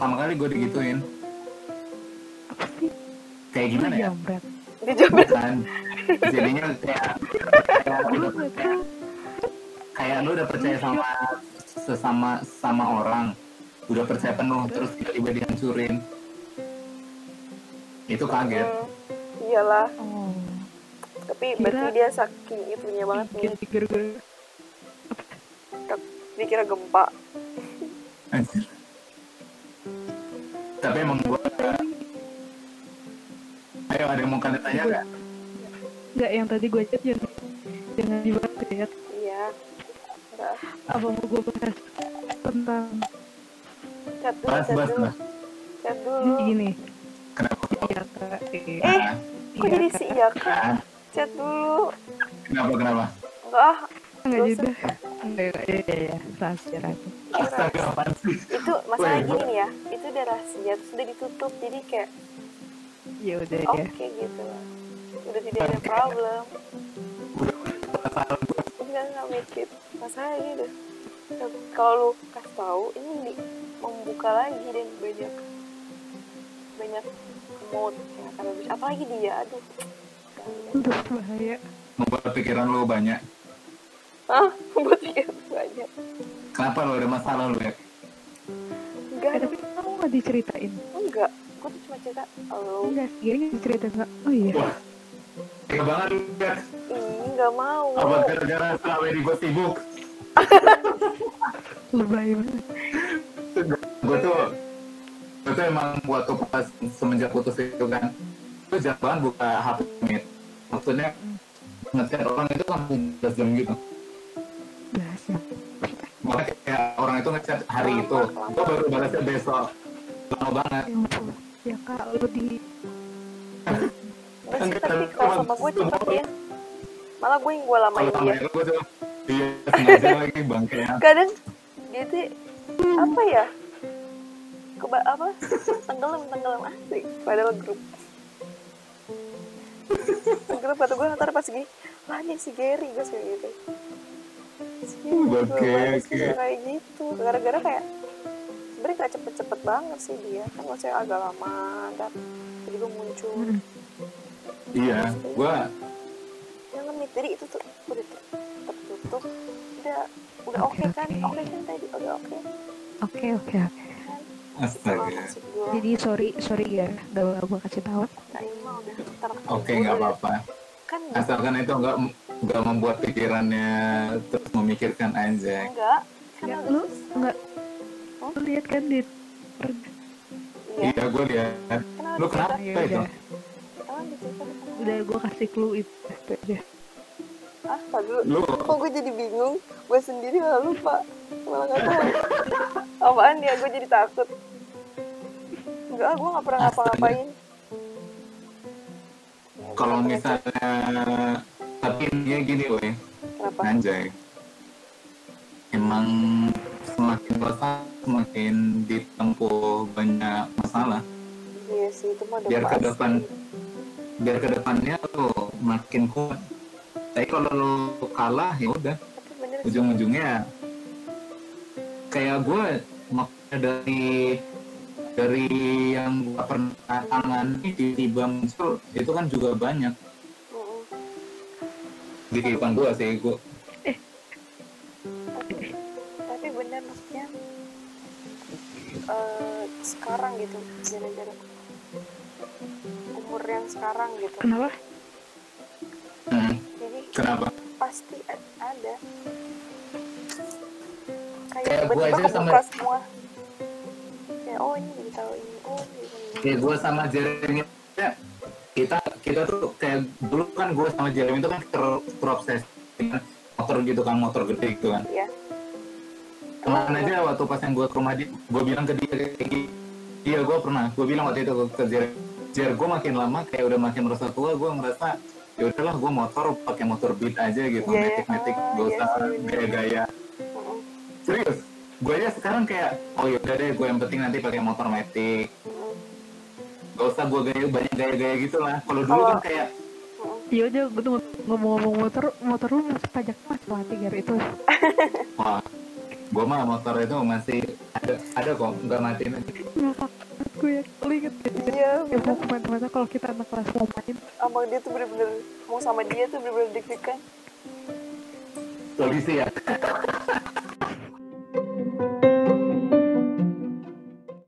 pertama kali gue digituin. Apa sih? Kayak gimana ya? Jawab bukan. Jadinya kayak kayak, Lu kayak, kayak lu udah percaya sama sesama sama orang. Udah percaya penuh terus tiba-tiba dihancurin. Itu kaget. Hmm, iyalah. Oh. Tapi Kira- berarti dia saking itunya banget nih. Gara-gara dikira gempa. Anjir. Tapi emang gua ayo ada yang mau kalian tanya nggak? Nggak yang tadi gue chat jangan jangan dibahas ya iya. Apa mau gue bahas tentang chat dulu bahas chat bahas dulu. bahas. Chat dulu. Gini. Kenapa? Ya kak eh, Eh, kok jadi si iya kan? chat dulu. Kenapa kenapa? Enggak enggak ya ya ya rahasia rahasia. Astaga apaan sih? Itu masalah gini nih ya itu udah rahasia terus udah ditutup jadi kayak ya udah oke ya gitu udah tidak ada problem. Udah penasaran gua. Enggak enggak make it. Masalah ini udah. Kalau lu kasih tahu ini di, membuka lagi dan banyak banyak mood yang akan lebih apalagi dia aduh. Udah bahaya. Membuat pikiran lu banyak ah buat pikir banyak. Kenapa lu ada masalah lu ya enggak tapi kamu nggak diceritain? Enggak. Gue tuh cuma cerita lo enggak gini nggak diceritain nggak? Oh iya. Wah tega banget ya ini nggak mau. Apa gara-gara selama ini gua sibuk? Lebay banget. Gue tuh gue tuh emang buat tuh pas semenjak putus itu kan. Gue jarang banget buka HP meet. Maksudnya ngechat orang itu kan 11 jam gitu makanya kayak orang itu ngechat hari itu. Gue baru balasnya besok. Lama banget. Ya ya kak lu di Enggak sih, tapi kalau sama gue cepet ya. Malah gue yang gue lamain dia. iya sengaja lagi bangkainya kadang dia tuh apa ya? Keba apa? Tenggelam tenggelam asik. Padahal grup. Grup kata gue ntar pas gini lah ini si Gary gue kayak gitu Oke, oke. gue kayak gitu. Gara-gara kayak sebenernya gak cepet-cepet banget sih dia. Kan maksudnya agak lama dan tiba-tiba muncul. Hmm. iya gue yang ngemit jadi itu tuh udah ter- tertutup. Udah udah oke Oke, kan? oke. oke kan tadi? Udah oke? Oke oke oke. Astaga. jadi sorry sorry ya. Gak gue kasih tahu. Oke nggak apa-apa kan asalkan itu nggak nggak membuat pikirannya terus memikirkan aja enggak. Ya lu selesai. nggak Oh. lu lihat kan di iya. Iya gue lihat. Kan lu kenapa ya itu? udah. Kan udah gue kasih clue itu aja. Ah dulu lu kok gue jadi bingung? Gue sendiri malah lupa. Malah nggak tahu. Apaan ya gue jadi takut. Enggak gue nggak pernah ngapa-ngapain. Ya, kalau misalnya tapi intinya gini weh. Cek. kenapa? Anjay. Emang semakin dewasa semakin ditempuh banyak masalah. Iya sih itu mah biar ke depan biar ke depannya lo makin kuat. Tapi kalau lo kalah ya udah. Ujung-ujungnya kayak gue makanya dari dari yang gue pernah tangani tiba-tiba muncul itu kan juga banyak. Mm-mm. di kehidupan gue sih gue tapi tapi bener maksudnya eh, sekarang gitu gara-gara umur yang sekarang gitu. Kenapa? Hmm, jadi kenapa? pasti ada. Kayak Kayak gua tiba-tiba aja sama- semua oh ini jadi tahu ini oh ini kayak gue sama Jeremy ya, kita kita tuh kayak dulu kan gue sama Jeremy itu kan ter terobsesi dengan motor gitu kan motor gede gitu kan. Ya kemarin aja waktu pas yang gue ke rumah dia gue bilang ke dia kayak iya gue pernah. Gue bilang waktu itu ke Jer Jer gue makin lama kayak udah makin merasa tua gue ngerasa ya udahlah gue motor pakai motor beat aja gitu Iya, iya. metik metik Ah, gak iya usah gaya-gaya. Serius gue aja sekarang kayak oh ya udah deh gue yang penting nanti pakai motor metik gak usah gue gaya banyak gaya-gaya gitu lah. Kalau dulu kan kayak Mm-mm. iya udah gue tuh ngomong-ngomong motor motor lu masih pajak mas pelatih gar itu. Wah gue mah motor itu masih ada ada kok nggak mati nanti gue ya lu inget gak sih? Iya ya mau bener ke mana-mana kalau kita anak kelas mau main. Abang dia tuh bener-bener mau sama dia tuh bener-bener deg-degan. Polisi ya